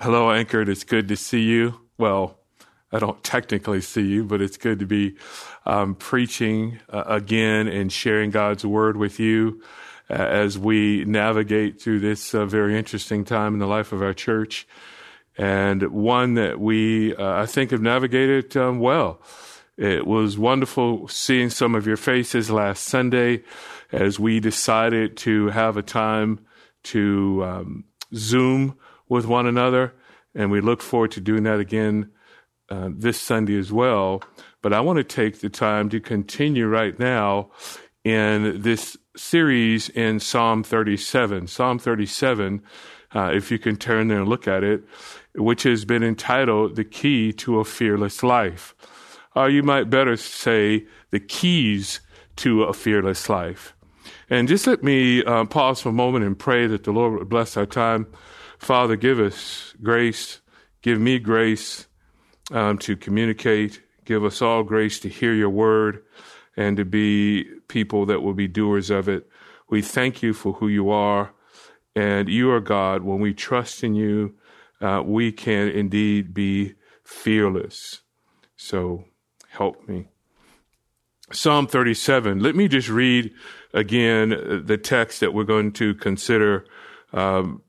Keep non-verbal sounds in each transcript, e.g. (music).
Hello, Anchored. It's good to see you. Well, I don't technically see you, but it's good to be um, preaching uh, again and sharing God's word with you uh, as we navigate through this uh, very interesting time in the life of our church. And one that we, uh, I think, have navigated um, well. It was wonderful seeing some of your faces last Sunday as we decided to have a time to um, Zoom with one another. And we look forward to doing that again uh, this Sunday as well. But I want to take the time to continue right now in this series in Psalm 37. Psalm 37, uh, if you can turn there and look at it, which has been entitled The Key to a Fearless Life. Or you might better say, The Keys to a Fearless Life. And just let me uh, pause for a moment and pray that the Lord would bless our time Father, give us grace, give me grace um, to communicate, give us all grace to hear your word and to be people that will be doers of it. We thank you for who you are, and you are God. When we trust in you, uh, we can indeed be fearless. So help me. Psalm 37. Let me just read again the text that we're going to consider um,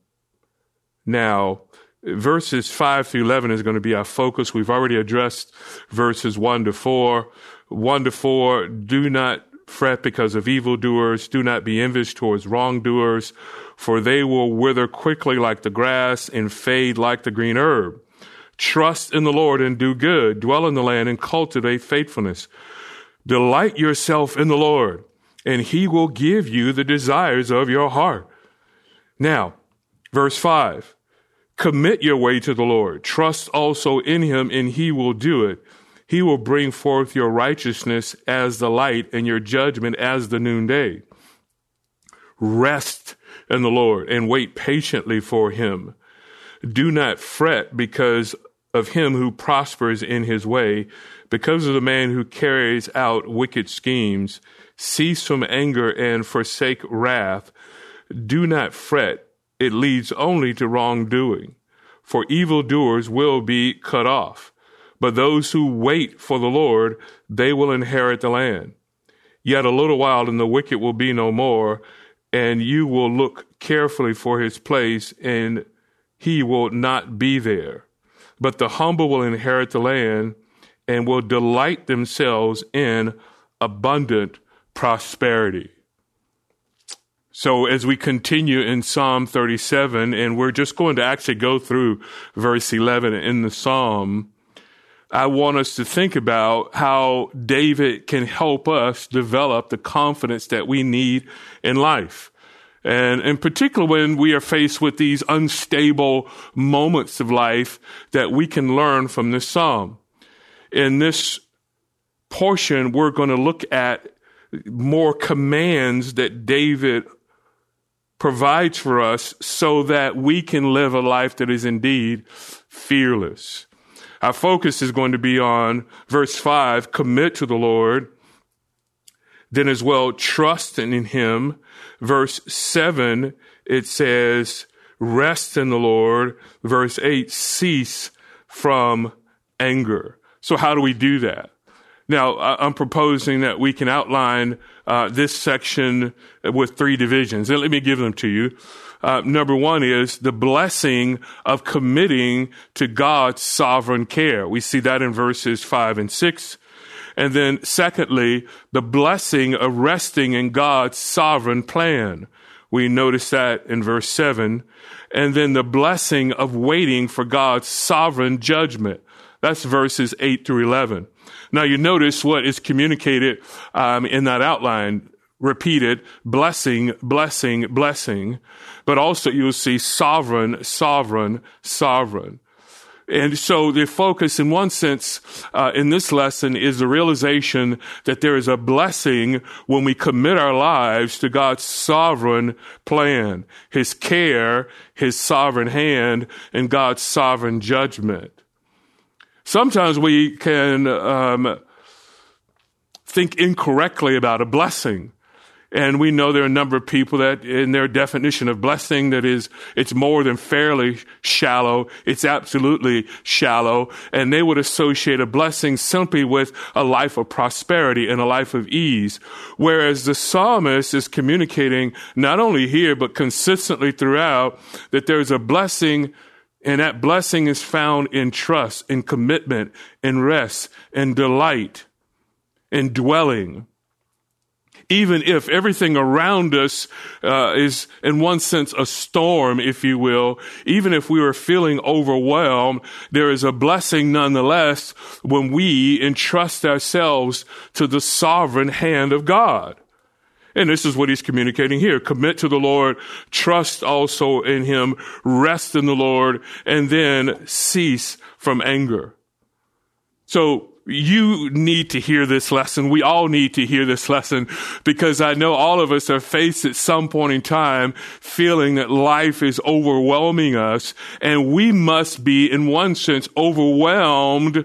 now, verses 5 through 11 is going to be our focus. We've already addressed verses 1 to 4. 1 to 4, do not fret because of evildoers. Do not be envious towards wrongdoers, for they will wither quickly like the grass and fade like the green herb. Trust in the Lord and do good. Dwell in the land and cultivate faithfulness. Delight yourself in the Lord, and he will give you the desires of your heart. Now, Verse 5 Commit your way to the Lord. Trust also in him, and he will do it. He will bring forth your righteousness as the light and your judgment as the noonday. Rest in the Lord and wait patiently for him. Do not fret because of him who prospers in his way, because of the man who carries out wicked schemes. Cease from anger and forsake wrath. Do not fret it leads only to wrongdoing. For evildoers will be cut off, but those who wait for the Lord, they will inherit the land. Yet a little while and the wicked will be no more, and you will look carefully for his place, and he will not be there. But the humble will inherit the land and will delight themselves in abundant prosperity. So as we continue in Psalm 37, and we're just going to actually go through verse 11 in the Psalm, I want us to think about how David can help us develop the confidence that we need in life. And in particular, when we are faced with these unstable moments of life that we can learn from this Psalm. In this portion, we're going to look at more commands that David provides for us so that we can live a life that is indeed fearless. Our focus is going to be on verse 5 commit to the Lord. Then, as well, trust in Him. Verse 7, it says, rest in the Lord. Verse 8, cease from anger. So, how do we do that? Now, I'm proposing that we can outline uh, this section with three divisions. And let me give them to you. Uh, number one is the blessing of committing to God's sovereign care. We see that in verses five and six. And then secondly, the blessing of resting in God's sovereign plan. We notice that in verse seven. And then the blessing of waiting for God's sovereign judgment. That's verses eight through 11. Now you notice what is communicated um, in that outline. Repeated blessing, blessing, blessing, but also you'll see sovereign, sovereign, sovereign. And so the focus in one sense uh, in this lesson is the realization that there is a blessing when we commit our lives to God's sovereign plan, His care, His sovereign hand, and God's sovereign judgment. Sometimes we can um, think incorrectly about a blessing. And we know there are a number of people that in their definition of blessing that is, it's more than fairly shallow. It's absolutely shallow. And they would associate a blessing simply with a life of prosperity and a life of ease. Whereas the psalmist is communicating not only here, but consistently throughout that there's a blessing and that blessing is found in trust, in commitment, in rest, in delight, in dwelling even if everything around us uh, is, in one sense, a storm, if you will, even if we are feeling overwhelmed, there is a blessing nonetheless when we entrust ourselves to the sovereign hand of God. And this is what he's communicating here. Commit to the Lord, trust also in him, rest in the Lord, and then cease from anger. So you need to hear this lesson. We all need to hear this lesson because I know all of us are faced at some point in time feeling that life is overwhelming us and we must be in one sense overwhelmed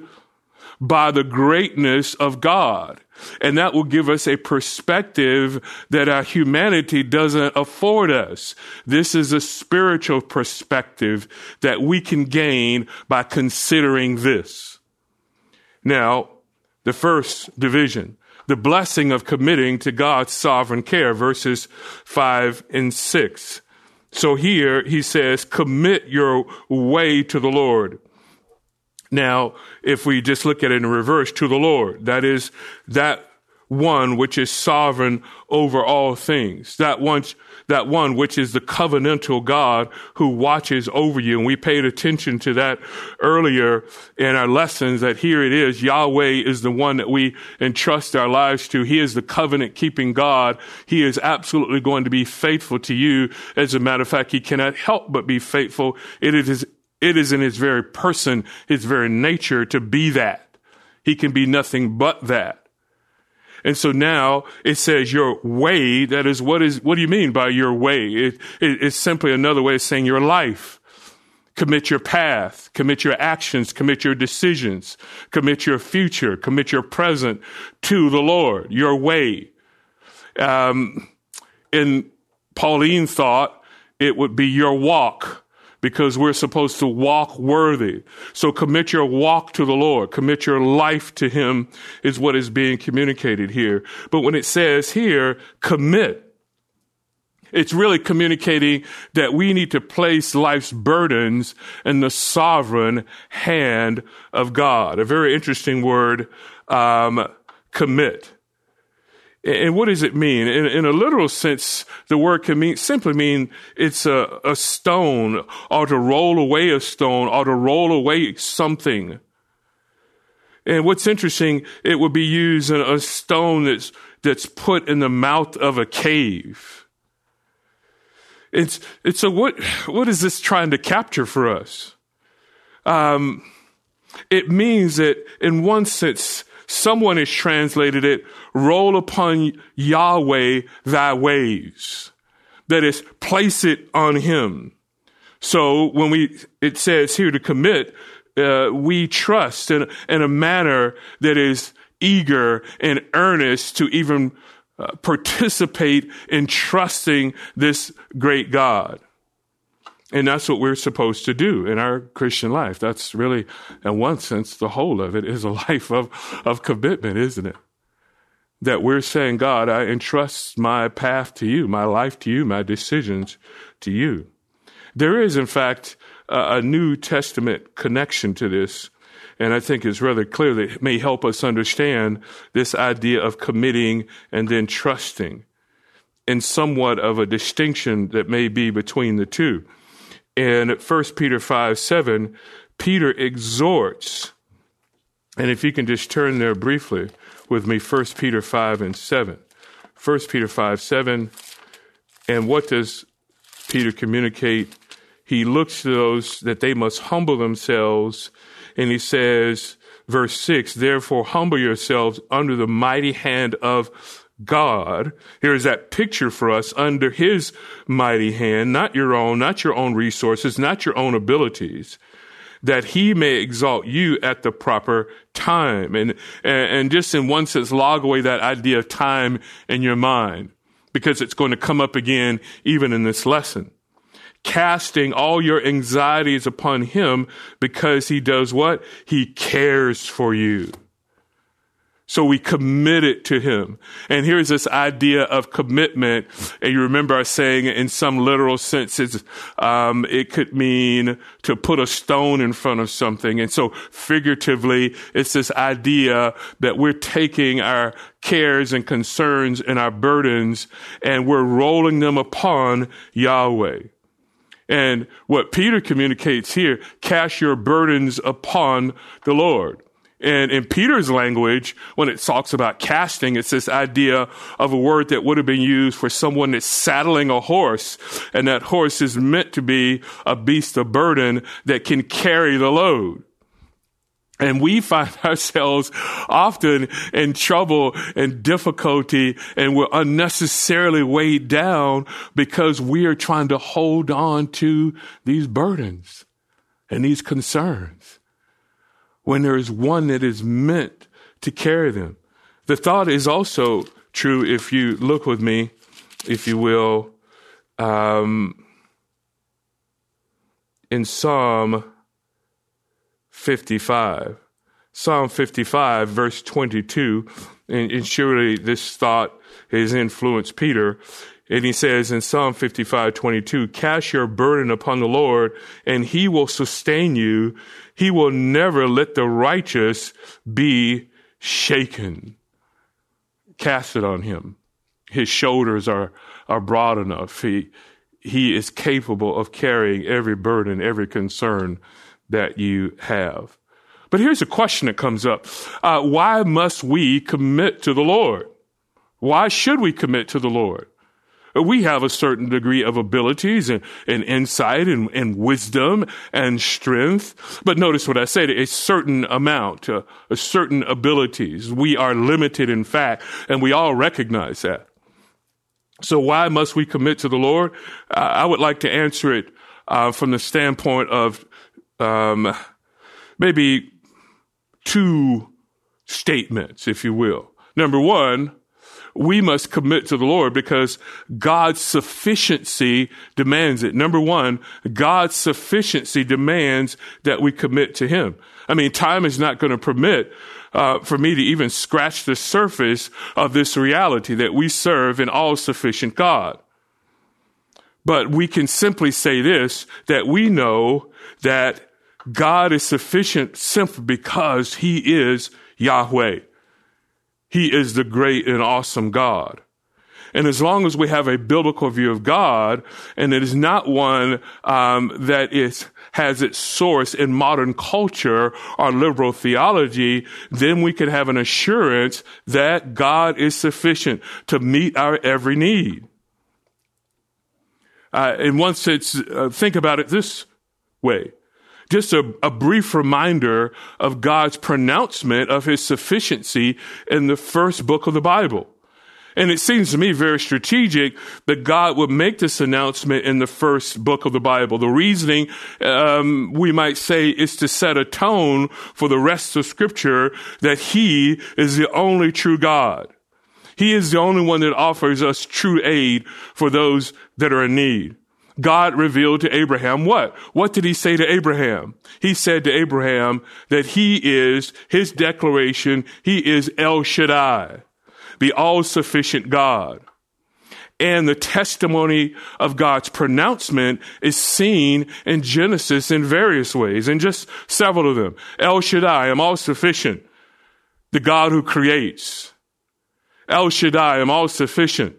by the greatness of God. And that will give us a perspective that our humanity doesn't afford us. This is a spiritual perspective that we can gain by considering this. Now, the first division, the blessing of committing to God's sovereign care, verses 5 and 6. So here he says, commit your way to the Lord. Now, if we just look at it in reverse, to the Lord, that is that one which is sovereign over all things, that one that one which is the covenantal God who watches over you. And we paid attention to that earlier in our lessons that here it is. Yahweh is the one that we entrust our lives to. He is the covenant keeping God. He is absolutely going to be faithful to you. As a matter of fact, he cannot help but be faithful. It is, it is in his very person, his very nature to be that. He can be nothing but that. And so now it says your way. That is what is, what do you mean by your way? It, it, it's simply another way of saying your life. Commit your path, commit your actions, commit your decisions, commit your future, commit your present to the Lord, your way. Um, in Pauline thought, it would be your walk because we're supposed to walk worthy. So commit your walk to the Lord. Commit your life to Him is what is being communicated here. But when it says here, commit, it's really communicating that we need to place life's burdens in the sovereign hand of God. A very interesting word, um, commit. And what does it mean? In, in, a literal sense, the word can mean, simply mean it's a, a stone or to roll away a stone or to roll away something. And what's interesting, it would be used in a stone that's, that's put in the mouth of a cave. It's, it's so what, what is this trying to capture for us? Um, it means that in one sense, Someone has translated it, roll upon Yahweh thy ways. That is, place it on him. So when we, it says here to commit, uh, we trust in, in a manner that is eager and earnest to even uh, participate in trusting this great God. And that's what we're supposed to do in our Christian life. That's really, in one sense, the whole of it is a (laughs) life of, of commitment, isn't it? That we're saying, God, I entrust my path to you, my life to you, my decisions to you. There is, in fact, a, a New Testament connection to this. And I think it's rather clear that it may help us understand this idea of committing and then trusting and somewhat of a distinction that may be between the two in 1 Peter 5 7, Peter exhorts, and if you can just turn there briefly with me, 1 Peter 5 and 7. 1 Peter 5 7. And what does Peter communicate? He looks to those that they must humble themselves, and he says, verse 6 Therefore, humble yourselves under the mighty hand of God. Here's that picture for us under His mighty hand, not your own, not your own resources, not your own abilities, that He may exalt you at the proper time. And, and just in one sense, log away that idea of time in your mind. because it's going to come up again even in this lesson. Casting all your anxieties upon him because he does what? He cares for you. So we commit it to him. And here's this idea of commitment. And you remember I saying in some literal senses, um, it could mean to put a stone in front of something. And so figuratively, it's this idea that we're taking our cares and concerns and our burdens and we're rolling them upon Yahweh. And what Peter communicates here, cast your burdens upon the Lord. And in Peter's language, when it talks about casting, it's this idea of a word that would have been used for someone that's saddling a horse. And that horse is meant to be a beast of burden that can carry the load. And we find (laughs) ourselves often in trouble and difficulty and we're unnecessarily weighed down because we are trying to hold on to these burdens and these concerns when there is one that is meant to carry them. The thought is also true if you look with me, if you will, um, in Psalm 55. Psalm 55, verse 22, and, and surely this thought has influenced Peter. And he says in Psalm 55, 22, cast your burden upon the Lord and he will sustain you. He will never let the righteous be shaken. Cast it on him. His shoulders are, are broad enough. He, he is capable of carrying every burden, every concern that you have. But here's a question that comes up. Uh, why must we commit to the Lord? Why should we commit to the Lord? We have a certain degree of abilities and, and insight and, and, wisdom and strength. But notice what I said, a certain amount, uh, a certain abilities. We are limited in fact, and we all recognize that. So why must we commit to the Lord? Uh, I would like to answer it uh, from the standpoint of um, maybe two statements, if you will. Number one, we must commit to the Lord because God's sufficiency demands it. Number one, God's sufficiency demands that we commit to Him. I mean, time is not going to permit uh, for me to even scratch the surface of this reality that we serve an all sufficient God. But we can simply say this, that we know that God is sufficient simply because He is Yahweh. He is the great and awesome God. And as long as we have a biblical view of God, and it is not one um, that is has its source in modern culture or liberal theology, then we can have an assurance that God is sufficient to meet our every need. Uh, in one sense, uh, think about it this way just a, a, brief reminder of God's pronouncement of his sufficiency in the first book of the Bible. And it seems to me very strategic that God would make this announcement in the first book of the Bible. The reasoning, um, we might say, is to set a tone for the rest of Scripture that He is the only true God. He is the only one that offers us true aid for those that are in need. God revealed to Abraham what? What did he say to Abraham? He said to Abraham that he is, his declaration, he is El Shaddai, the all-sufficient God. And the testimony of God's pronouncement is seen in Genesis in various ways, and just several of them. El Shaddai, I'm all sufficient. The God who creates. El Shaddai, I'm all sufficient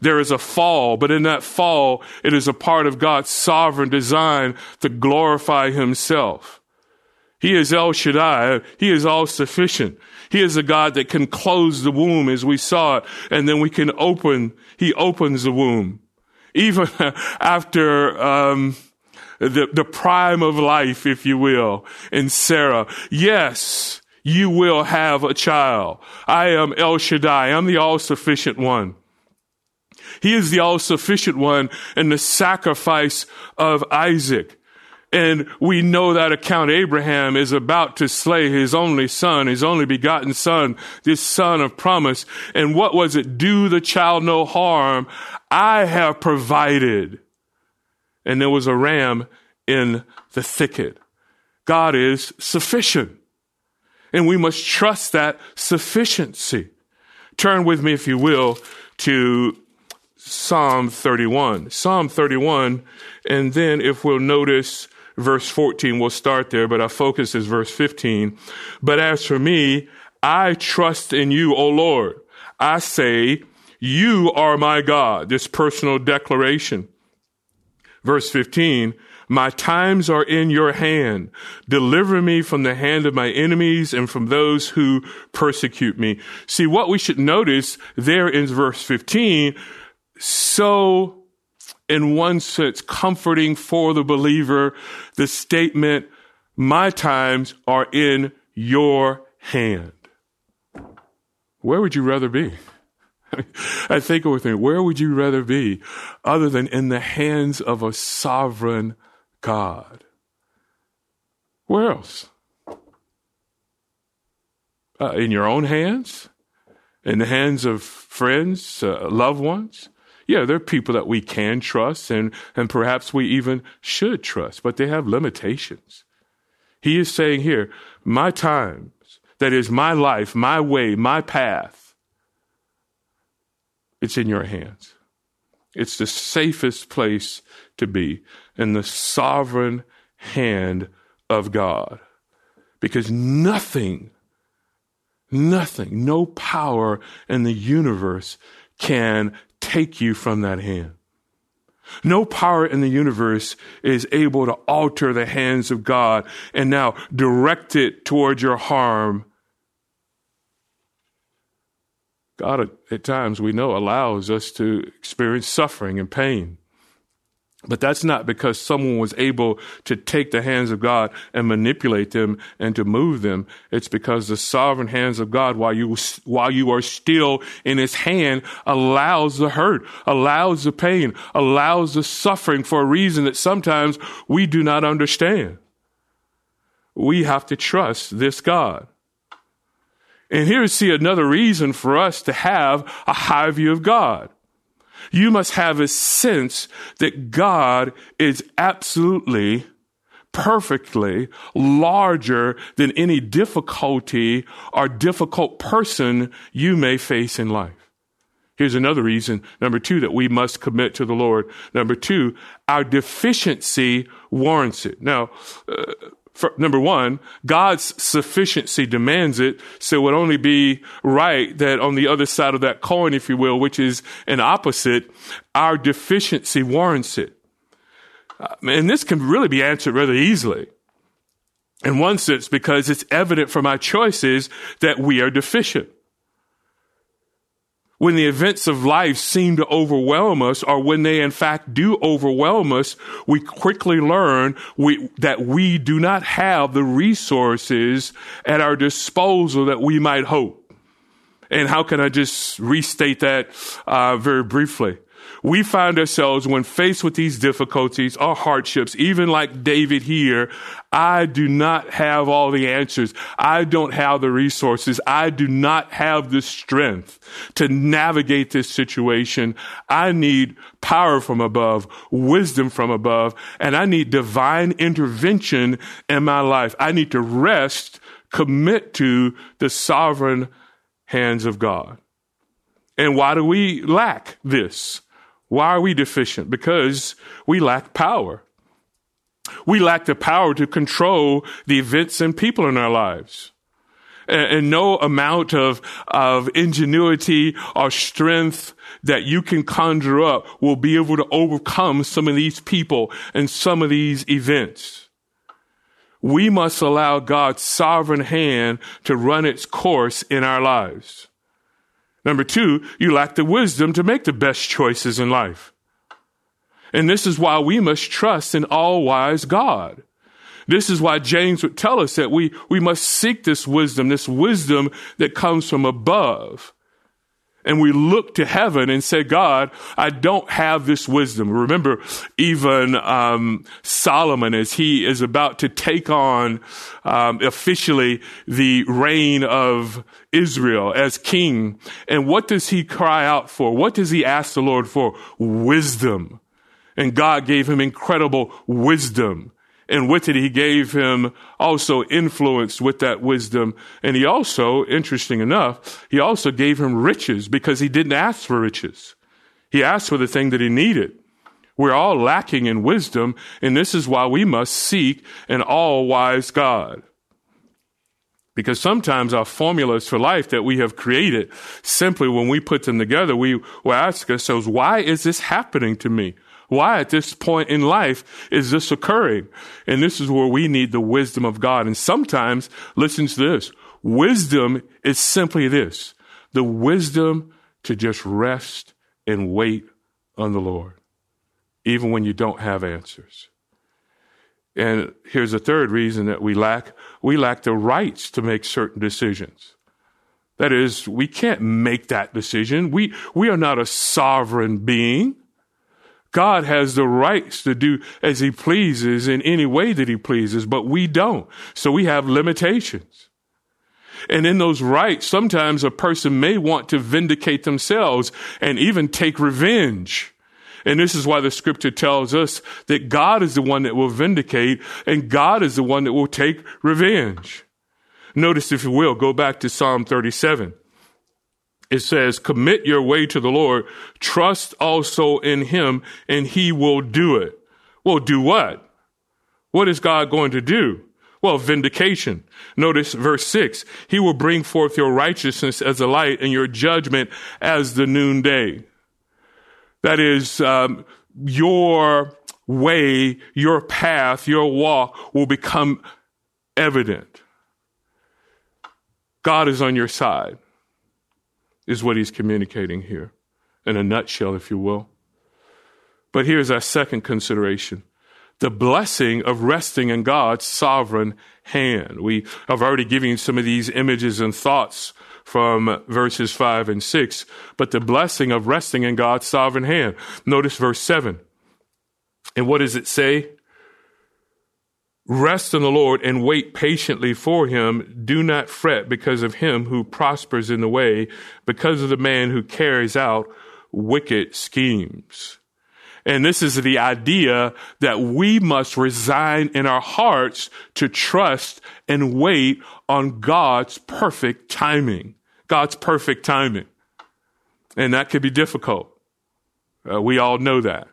there is a fall, but in that fall, it is a part of God's sovereign design to glorify himself. He is El Shaddai. He is all sufficient. He is a God that can close the womb as we saw it, and then we can open, he opens the womb. Even (laughs) after, um, the, the prime of life, if you will, in Sarah. Yes, you will have a child. I am El Shaddai. I'm the all sufficient one. He is the all sufficient one in the sacrifice of Isaac. And we know that account Abraham is about to slay his only son, his only begotten son, this son of promise. And what was it? Do the child no harm. I have provided. And there was a ram in the thicket. God is sufficient. And we must trust that sufficiency. Turn with me, if you will, to Psalm 31. Psalm 31, and then if we'll notice verse 14, we'll start there, but our focus is verse 15. But as for me, I trust in you, O Lord. I say, you are my God. This personal declaration. Verse 15, my times are in your hand. Deliver me from the hand of my enemies and from those who persecute me. See, what we should notice there in verse 15, so in one sense comforting for the believer, the statement, my times are in your hand. Where would you rather be? (laughs) I think with me, where would you rather be other than in the hands of a sovereign God. Where else? Uh, in your own hands? In the hands of friends, uh, loved ones? Yeah, there are people that we can trust and, and perhaps we even should trust, but they have limitations. He is saying here, my times, that is my life, my way, my path, it's in your hands. It's the safest place to be in the sovereign hand of God. Because nothing, nothing, no power in the universe can take you from that hand. No power in the universe is able to alter the hands of God and now direct it toward your harm. God, at times, we know, allows us to experience suffering and pain. But that's not because someone was able to take the hands of God and manipulate them and to move them. It's because the sovereign hands of God, while you, while you are still in his hand, allows the hurt, allows the pain, allows the suffering for a reason that sometimes we do not understand. We have to trust this God. And here see another reason for us to have a high view of God you must have a sense that God is absolutely, perfectly larger than any difficulty or difficult person you may face in life. Here's another reason, number two, that we must commit to the Lord. Number two, our deficiency warrants it. Now, uh, for, number one, God's sufficiency demands it, so it would only be right that on the other side of that coin, if you will, which is an opposite, our deficiency warrants it. Uh, and this can really be answered rather easily. In one sense, because it's evident from our choices that we are deficient when the events of life seem to overwhelm us, or when they in fact do overwhelm us, we quickly learn we, that we do not have the resources at our disposal that we might hope. And how can I just restate that uh, very briefly? We find ourselves when faced with these difficulties or hardships, even like David here, I do not have all the answers. I don't have the resources. I do not have the strength to navigate this situation. I need power from above, wisdom from above, and I need divine intervention in my life. I need to rest, commit to the sovereign hands of God. And why do we lack this? Why are we deficient? Because we lack power. We lack the power to control the events and people in our lives. And, and no amount of, of ingenuity or strength that you can conjure up will be able to overcome some of these people and some of these events. We must allow God's sovereign hand to run its course in our lives. Number two, you lack the wisdom to make the best choices in life. And this is why we must trust in all wise God. This is why James would tell us that we, we must seek this wisdom, this wisdom that comes from above. And we look to heaven and say, God, I don't have this wisdom. Remember, even um, Solomon, as he is about to take on um, officially the reign of Israel as king, and what does he cry out for? What does he ask the Lord for? Wisdom. And God gave him incredible wisdom. And with it, he gave him also influence with that wisdom. And he also, interesting enough, he also gave him riches because he didn't ask for riches. He asked for the thing that he needed. We're all lacking in wisdom, and this is why we must seek an all wise God. Because sometimes our formulas for life that we have created, simply when we put them together, we will ask ourselves, why is this happening to me? Why at this point in life is this occurring? And this is where we need the wisdom of God. And sometimes, listen to this. Wisdom is simply this. The wisdom to just rest and wait on the Lord, even when you don't have answers. And here's a third reason that we lack. We lack the rights to make certain decisions. That is, we can't make that decision. We, we are not a sovereign being. God has the rights to do as he pleases in any way that he pleases, but we don't. So we have limitations. And in those rights, sometimes a person may want to vindicate themselves and even take revenge. And this is why the scripture tells us that God is the one that will vindicate and God is the one that will take revenge. Notice, if you will, go back to Psalm 37 it says, commit your way to the Lord, trust also in him, and he will do it. Well, do what? What is God going to do? Well, vindication. Notice verse six. He will bring forth your righteousness as a light and your judgment as the noonday. That is, um, your way, your path, your walk will become evident. God is on your side is what he's communicating here, in a nutshell, if you will. But here's our second consideration the blessing of resting in God's sovereign hand. We have already given you some of these images and thoughts from verses 5 and 6, but the blessing of resting in God's sovereign hand. Notice verse 7. And what does it say? Rest in the Lord and wait patiently for him. Do not fret because of him who prospers in the way, because of the man who carries out wicked schemes. And this is the idea that we must resign in our hearts to trust and wait on God's perfect timing. God's perfect timing. And that could be difficult. Uh, we all know that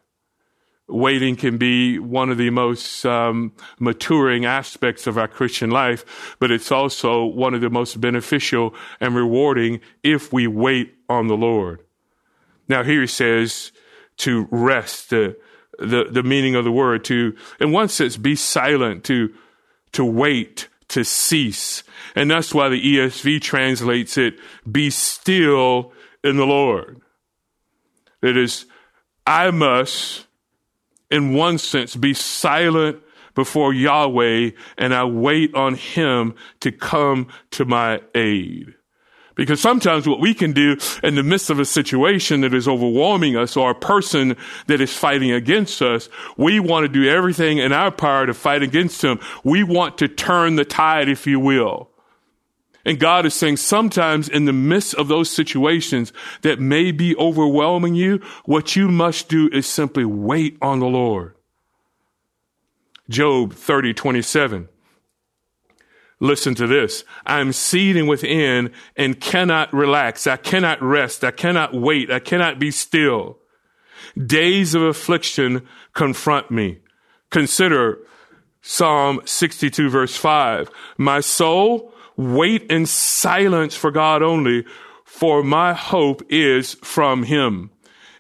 waiting can be one of the most um, maturing aspects of our Christian life, but it's also one of the most beneficial and rewarding if we wait on the Lord. Now, here he says to rest, the, the, the meaning of the word, to, in one sense, be silent, to, to wait, to cease. And that's why the ESV translates it, be still in the Lord. It is, I must in one sense, be silent before Yahweh and I wait on Him to come to my aid. Because sometimes what we can do in the midst of a situation that is overwhelming us or a person that is fighting against us, we want to do everything in our power to fight against him. We want to turn the tide, if you will. And God is saying sometimes in the midst of those situations that may be overwhelming you, what you must do is simply wait on the Lord. Job 30, 27. Listen to this. I'm seething within and cannot relax. I cannot rest. I cannot wait. I cannot be still. Days of affliction confront me. Consider Psalm 62 verse 5. My soul wait in silence for God only, for my hope is from Him.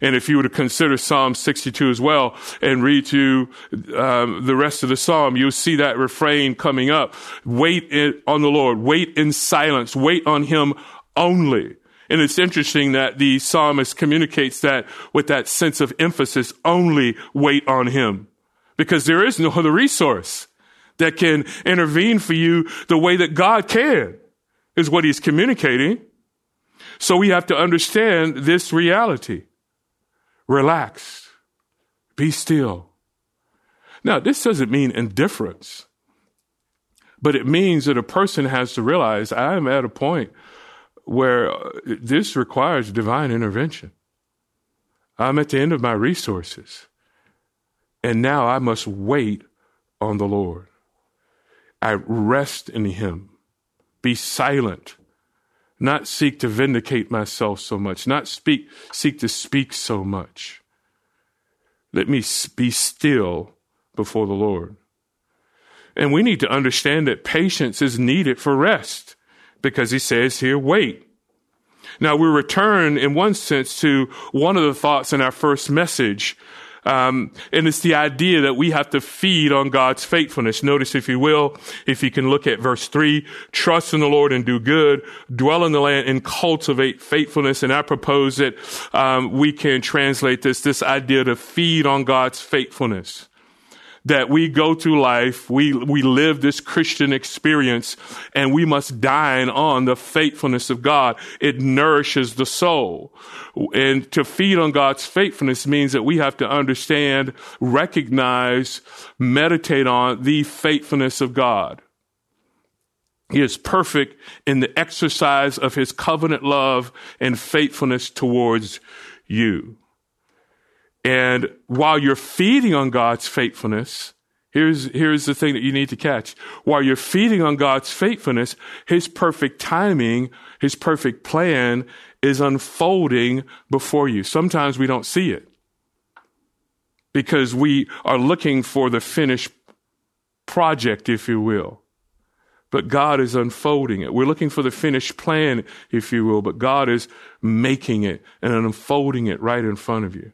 And if you were to consider Psalm 62 as well and read to um, the rest of the psalm, you'll see that refrain coming up. Wait in, on the Lord. Wait in silence. Wait on Him only. And it's interesting that the psalmist communicates that with that sense of emphasis, only wait on Him. Because there is no other resource that can intervene for you the way that God can, is what he's communicating. So we have to understand this reality. Relax. Be still. Now, this doesn't mean indifference, but it means that a person has to realize I am at a point where uh, this requires divine intervention. I'm at the end of my resources. And now I must wait on the Lord. I rest in Him. Be silent. Not seek to vindicate myself so much. Not speak, seek to speak so much. Let me be still before the Lord. And we need to understand that patience is needed for rest because he says here, wait. Now we return in one sense to one of the thoughts in our first message um, and it's the idea that we have to feed on God's faithfulness. Notice, if you will, if you can look at verse three, trust in the Lord and do good, dwell in the land and cultivate faithfulness. And I propose that um, we can translate this, this idea to feed on God's faithfulness that we go through life, we, we live this Christian experience, and we must dine on the faithfulness of God. It nourishes the soul. And to feed on God's faithfulness means that we have to understand, recognize, meditate on the faithfulness of God. He is perfect in the exercise of his covenant love and faithfulness towards you. And while you're feeding on God's faithfulness, here's, here's the thing that you need to catch. While you're feeding on God's faithfulness, His perfect timing, His perfect plan is unfolding before you. Sometimes we don't see it because we are looking for the finished project, if you will. But God is unfolding it. We're looking for the finished plan, if you will, but God is making it and unfolding it right in front of you.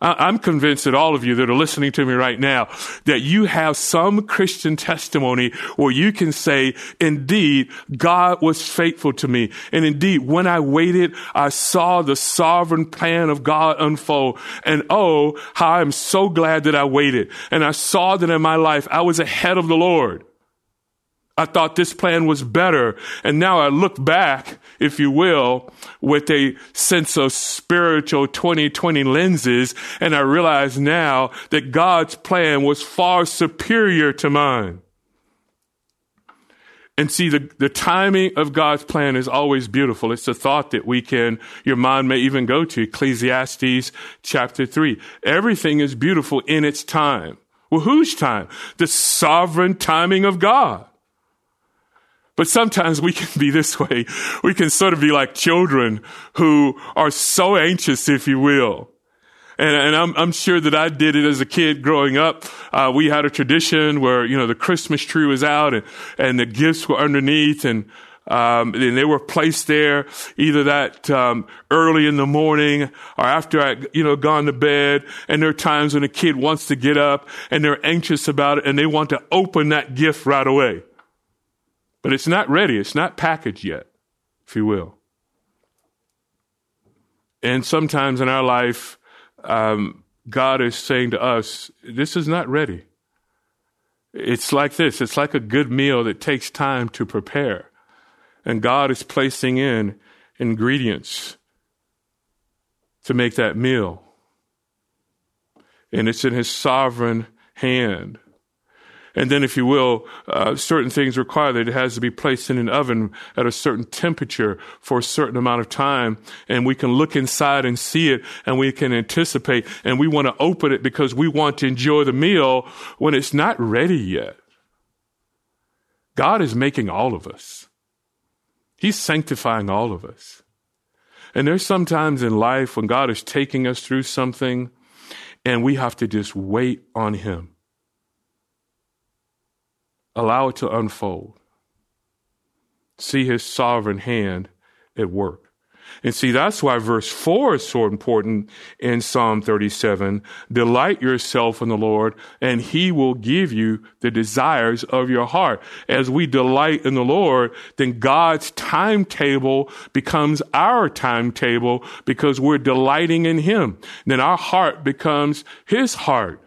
I'm convinced that all of you that are listening to me right now, that you have some Christian testimony where you can say, indeed, God was faithful to me. And indeed, when I waited, I saw the sovereign plan of God unfold. And oh, how I'm so glad that I waited. And I saw that in my life, I was ahead of the Lord. I thought this plan was better. And now I look back, if you will, with a sense of spiritual 2020 lenses. And I realize now that God's plan was far superior to mine. And see, the, the timing of God's plan is always beautiful. It's a thought that we can, your mind may even go to Ecclesiastes chapter three. Everything is beautiful in its time. Well, whose time? The sovereign timing of God. But sometimes we can be this way. We can sort of be like children who are so anxious, if you will. And, and I'm, I'm, sure that I did it as a kid growing up. Uh, we had a tradition where, you know, the Christmas tree was out and, and the gifts were underneath and, um, and they were placed there either that um, early in the morning or after I, you know, gone to bed. And there are times when a kid wants to get up and they're anxious about it and they want to open that gift right away. But it's not ready, it's not packaged yet, if you will. And sometimes in our life, um, God is saying to us, This is not ready. It's like this it's like a good meal that takes time to prepare. And God is placing in ingredients to make that meal. And it's in His sovereign hand. And then, if you will, uh, certain things require that it has to be placed in an oven at a certain temperature for a certain amount of time. And we can look inside and see it and we can anticipate and we want to open it because we want to enjoy the meal when it's not ready yet. God is making all of us. He's sanctifying all of us. And there's sometimes in life when God is taking us through something and we have to just wait on Him. Allow it to unfold. See his sovereign hand at work. And see, that's why verse 4 is so important in Psalm 37. Delight yourself in the Lord, and he will give you the desires of your heart. As we delight in the Lord, then God's timetable becomes our timetable because we're delighting in him. Then our heart becomes his heart.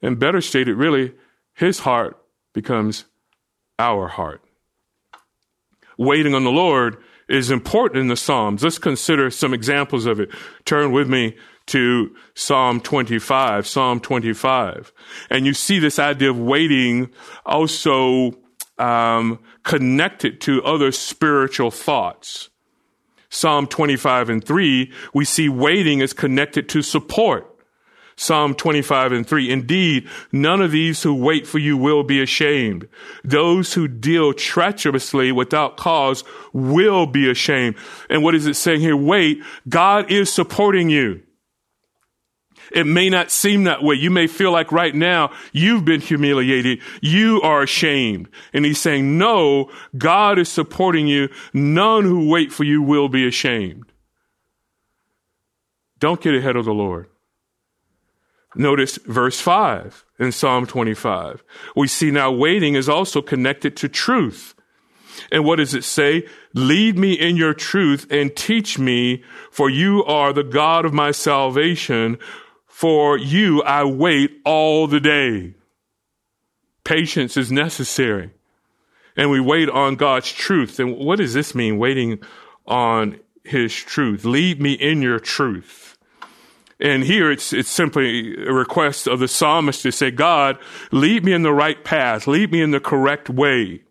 And better stated, really, his heart becomes our heart. Waiting on the Lord is important in the Psalms. Let's consider some examples of it. Turn with me to Psalm 25, Psalm 25. And you see this idea of waiting also um, connected to other spiritual thoughts. Psalm 25 and 3, we see waiting is connected to support. Psalm 25 and 3. Indeed, none of these who wait for you will be ashamed. Those who deal treacherously without cause will be ashamed. And what is it saying here? Wait, God is supporting you. It may not seem that way. You may feel like right now you've been humiliated. You are ashamed. And he's saying, no, God is supporting you. None who wait for you will be ashamed. Don't get ahead of the Lord. Notice verse 5 in Psalm 25. We see now waiting is also connected to truth. And what does it say? Lead me in your truth and teach me, for you are the God of my salvation. For you I wait all the day. Patience is necessary. And we wait on God's truth. And what does this mean, waiting on his truth? Lead me in your truth. And here it's, it's simply a request of the psalmist to say, God, lead me in the right path. Lead me in the correct way.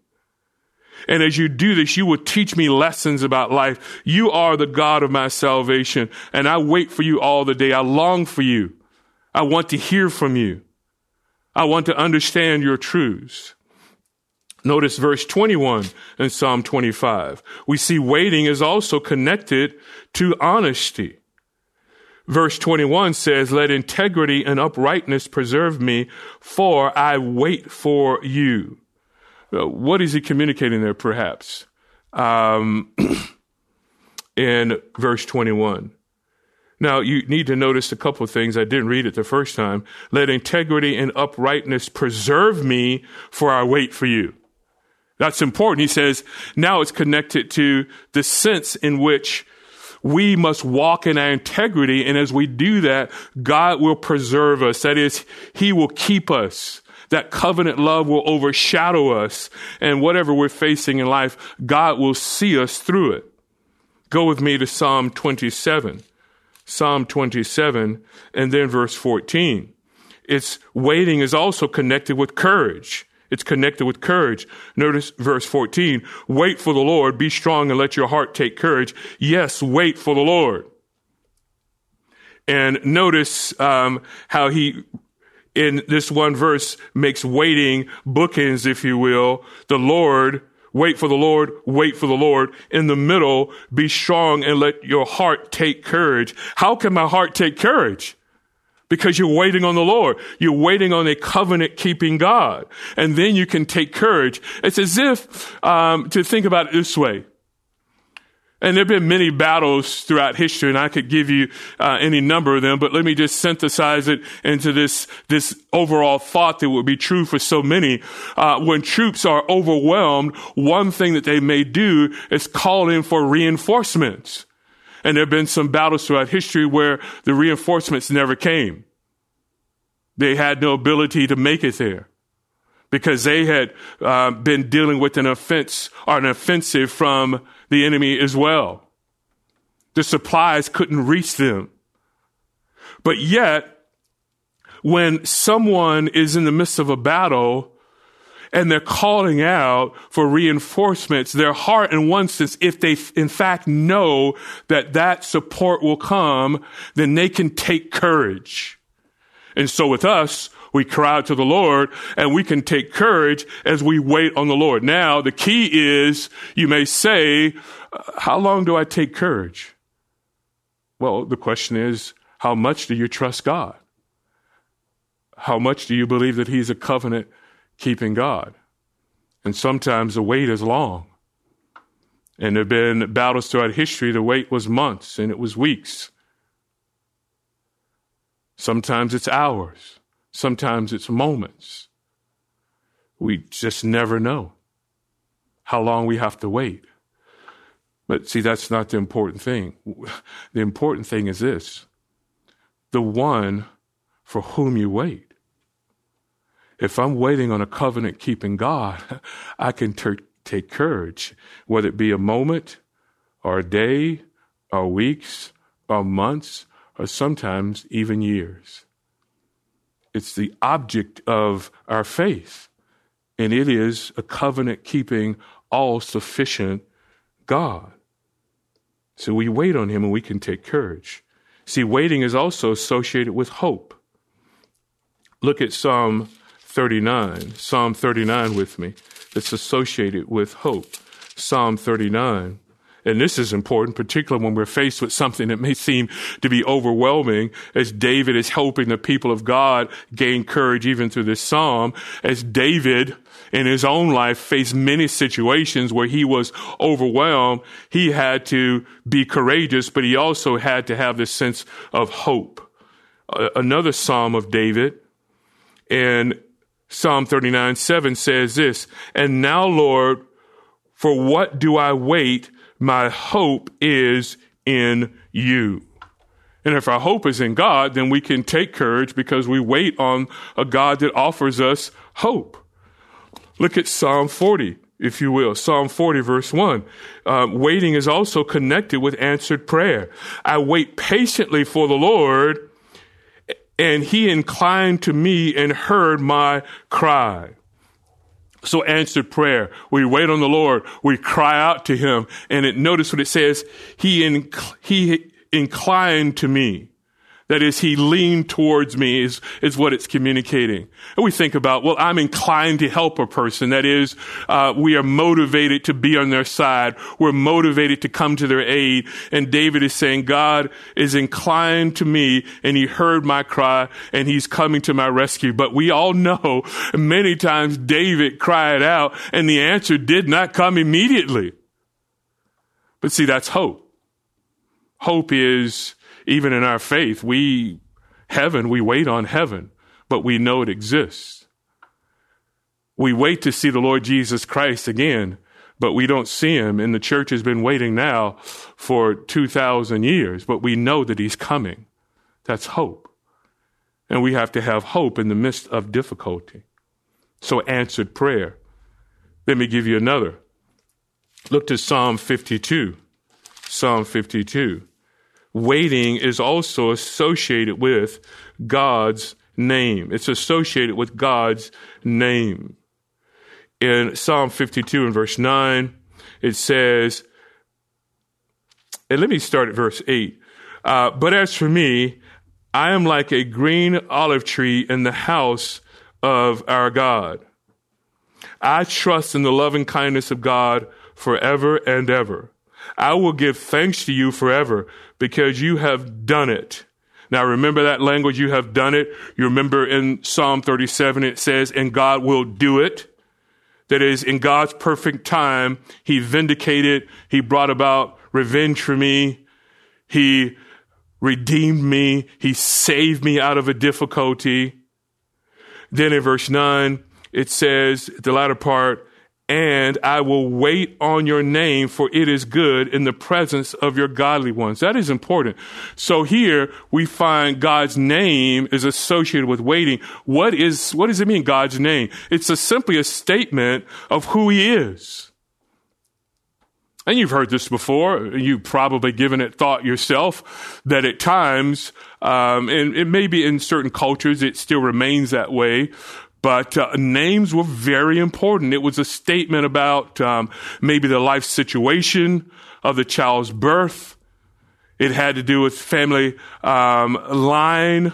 And as you do this, you will teach me lessons about life. You are the God of my salvation, and I wait for you all the day. I long for you. I want to hear from you. I want to understand your truths. Notice verse 21 in Psalm 25. We see waiting is also connected to honesty. Verse 21 says, Let integrity and uprightness preserve me, for I wait for you. Uh, what is he communicating there, perhaps? Um, (clears throat) in verse 21. Now, you need to notice a couple of things. I didn't read it the first time. Let integrity and uprightness preserve me, for I wait for you. That's important. He says, now it's connected to the sense in which we must walk in our integrity. And as we do that, God will preserve us. That is, He will keep us. That covenant love will overshadow us. And whatever we're facing in life, God will see us through it. Go with me to Psalm 27. Psalm 27 and then verse 14. It's waiting is also connected with courage. It's connected with courage. Notice verse 14. Wait for the Lord. Be strong and let your heart take courage. Yes, wait for the Lord. And notice um, how he in this one verse makes waiting bookends, if you will. The Lord, wait for the Lord, wait for the Lord. In the middle, be strong and let your heart take courage. How can my heart take courage? Because you're waiting on the Lord. You're waiting on a covenant keeping God. And then you can take courage. It's as if, um, to think about it this way. And there have been many battles throughout history, and I could give you uh, any number of them, but let me just synthesize it into this, this overall thought that would be true for so many. Uh, when troops are overwhelmed, one thing that they may do is call in for reinforcements. And there have been some battles throughout history where the reinforcements never came. They had no ability to make it there because they had uh, been dealing with an offense or an offensive from the enemy as well. The supplies couldn't reach them. But yet, when someone is in the midst of a battle and they're calling out for reinforcements, their heart, in one sense, if they in fact know that that support will come, then they can take courage. And so with us, we cry out to the Lord and we can take courage as we wait on the Lord. Now, the key is you may say, uh, how long do I take courage? Well, the question is, how much do you trust God? How much do you believe that He's a covenant keeping God? And sometimes the wait is long. And there have been battles throughout history, the wait was months and it was weeks. Sometimes it's hours. Sometimes it's moments. We just never know how long we have to wait. But see, that's not the important thing. The important thing is this the one for whom you wait. If I'm waiting on a covenant keeping God, (laughs) I can ter- take courage, whether it be a moment or a day, or weeks, or months, or sometimes even years. It's the object of our faith, and it is a covenant keeping, all sufficient God. So we wait on Him and we can take courage. See, waiting is also associated with hope. Look at Psalm 39. Psalm 39 with me. It's associated with hope. Psalm 39. And this is important, particularly when we're faced with something that may seem to be overwhelming, as David is helping the people of God gain courage even through this psalm, as David in his own life faced many situations where he was overwhelmed. He had to be courageous, but he also had to have this sense of hope. Another psalm of David in Psalm 39 7 says this, And now, Lord, for what do I wait? My hope is in you. And if our hope is in God, then we can take courage because we wait on a God that offers us hope. Look at Psalm 40, if you will. Psalm 40, verse 1. Uh, waiting is also connected with answered prayer. I wait patiently for the Lord, and he inclined to me and heard my cry. So answered prayer. We wait on the Lord. We cry out to him. And it, notice what it says. He, inc- he inclined to me. That is, he leaned towards me is, is what it's communicating. And we think about, well, I'm inclined to help a person. That is, uh, we are motivated to be on their side. We're motivated to come to their aid. And David is saying, God is inclined to me and he heard my cry and he's coming to my rescue. But we all know many times David cried out and the answer did not come immediately. But see, that's hope. Hope is even in our faith, we, heaven, we wait on heaven, but we know it exists. We wait to see the Lord Jesus Christ again, but we don't see him. And the church has been waiting now for 2,000 years, but we know that he's coming. That's hope. And we have to have hope in the midst of difficulty. So answered prayer. Let me give you another. Look to Psalm 52. Psalm 52 waiting is also associated with God's name. It's associated with God's name. In Psalm 52 and verse 9, it says, and let me start at verse 8. Uh, but as for me, I am like a green olive tree in the house of our God. I trust in the loving kindness of God forever and ever. I will give thanks to you forever because you have done it. Now remember that language, you have done it. You remember in Psalm 37, it says, and God will do it. That is, in God's perfect time, He vindicated, He brought about revenge for me. He redeemed me. He saved me out of a difficulty. Then in verse 9, it says, the latter part, and I will wait on your name, for it is good in the presence of your godly ones. That is important. So here we find God's name is associated with waiting. What is, what does it mean, God's name? It's a, simply a statement of who he is. And you've heard this before. You've probably given it thought yourself that at times, um, and it may be in certain cultures, it still remains that way. But uh, names were very important. It was a statement about um, maybe the life situation of the child's birth. It had to do with family um, line.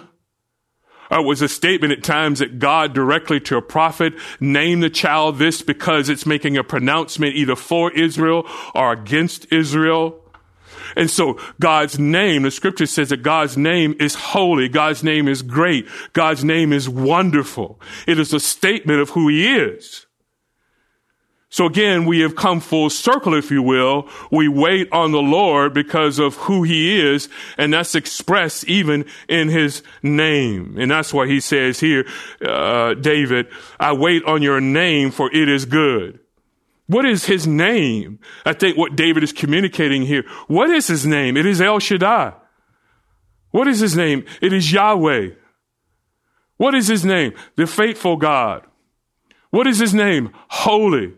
Uh, it was a statement at times that God directly to a prophet named the child this because it's making a pronouncement either for Israel or against Israel. And so God's name, the scripture says that God's name is holy. God's name is great. God's name is wonderful. It is a statement of who he is. So again, we have come full circle, if you will. We wait on the Lord because of who he is, and that's expressed even in his name. And that's why he says here, uh, David, I wait on your name for it is good. What is his name? I think what David is communicating here. What is his name? It is El Shaddai. What is his name? It is Yahweh. What is his name? The faithful God. What is his name? Holy.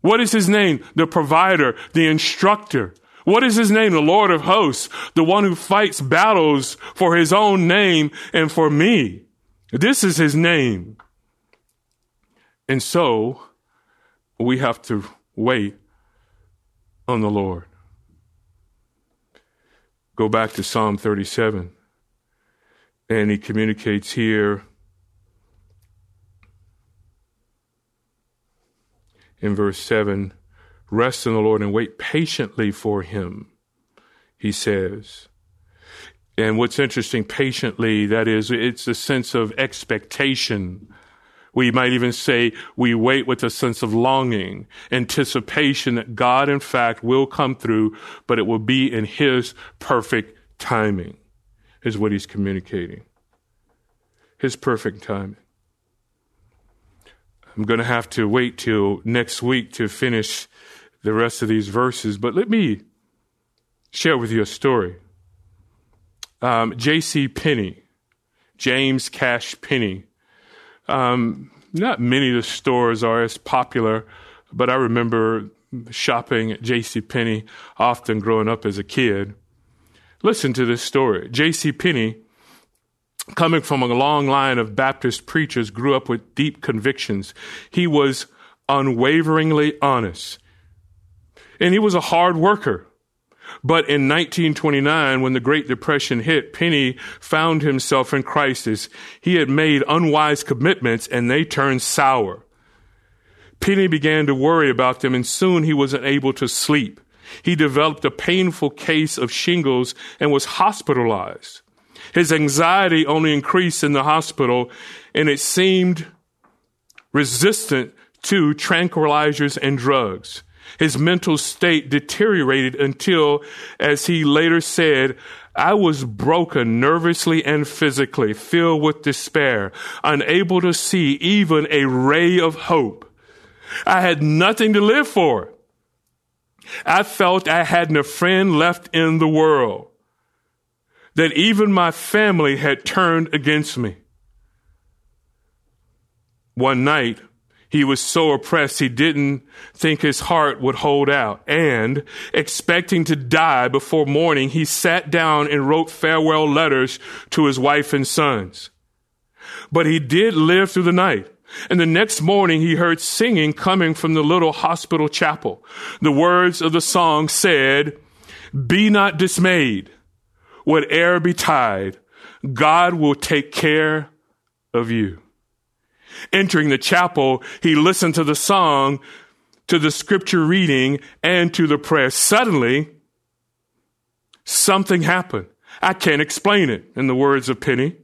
What is his name? The provider, the instructor. What is his name? The Lord of hosts, the one who fights battles for his own name and for me. This is his name. And so we have to wait on the Lord. Go back to Psalm 37. And he communicates here in verse 7 rest in the Lord and wait patiently for him, he says. And what's interesting, patiently, that is, it's a sense of expectation. We might even say we wait with a sense of longing, anticipation that God, in fact, will come through, but it will be in His perfect timing, is what He's communicating. His perfect timing. I'm going to have to wait till next week to finish the rest of these verses, but let me share with you a story. Um, J.C. Penney, James Cash Penney. Um, not many of the stores are as popular, but I remember shopping at J.C. Penney often growing up as a kid. Listen to this story. J.C. Penney coming from a long line of Baptist preachers, grew up with deep convictions. He was unwaveringly honest. And he was a hard worker. But in 1929, when the Great Depression hit, Penney found himself in crisis. He had made unwise commitments and they turned sour. Penney began to worry about them and soon he wasn't able to sleep. He developed a painful case of shingles and was hospitalized. His anxiety only increased in the hospital, and it seemed resistant to tranquilizers and drugs. His mental state deteriorated until, as he later said, I was broken nervously and physically, filled with despair, unable to see even a ray of hope. I had nothing to live for. I felt I hadn't a friend left in the world that even my family had turned against me. One night, he was so oppressed he didn't think his heart would hold out. And expecting to die before morning, he sat down and wrote farewell letters to his wife and sons. But he did live through the night. And the next morning he heard singing coming from the little hospital chapel. The words of the song said, Be not dismayed whatever betide, God will take care of you. Entering the chapel, he listened to the song, to the scripture reading, and to the prayer. Suddenly, something happened. I can't explain it, in the words of Penney.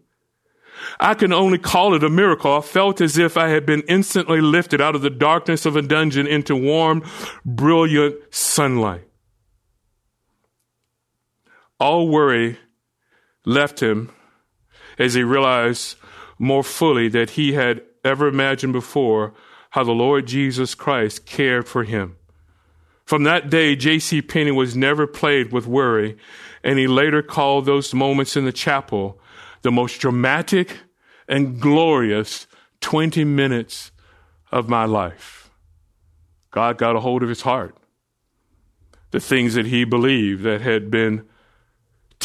I can only call it a miracle. I felt as if I had been instantly lifted out of the darkness of a dungeon into warm, brilliant sunlight all worry left him as he realized more fully that he had ever imagined before how the Lord Jesus Christ cared for him. From that day, J.C. Penney was never plagued with worry, and he later called those moments in the chapel the most dramatic and glorious 20 minutes of my life. God got a hold of his heart. The things that he believed that had been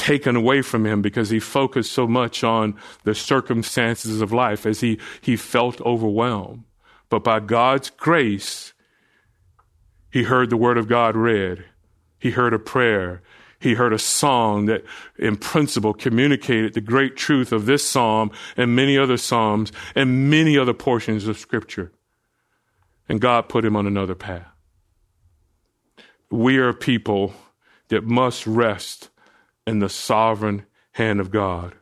taken away from him because he focused so much on the circumstances of life as he, he felt overwhelmed. But by God's grace, he heard the word of God read. He heard a prayer. He heard a song that, in principle, communicated the great truth of this psalm and many other psalms and many other portions of scripture. And God put him on another path. We are people that must rest in the sovereign hand of God.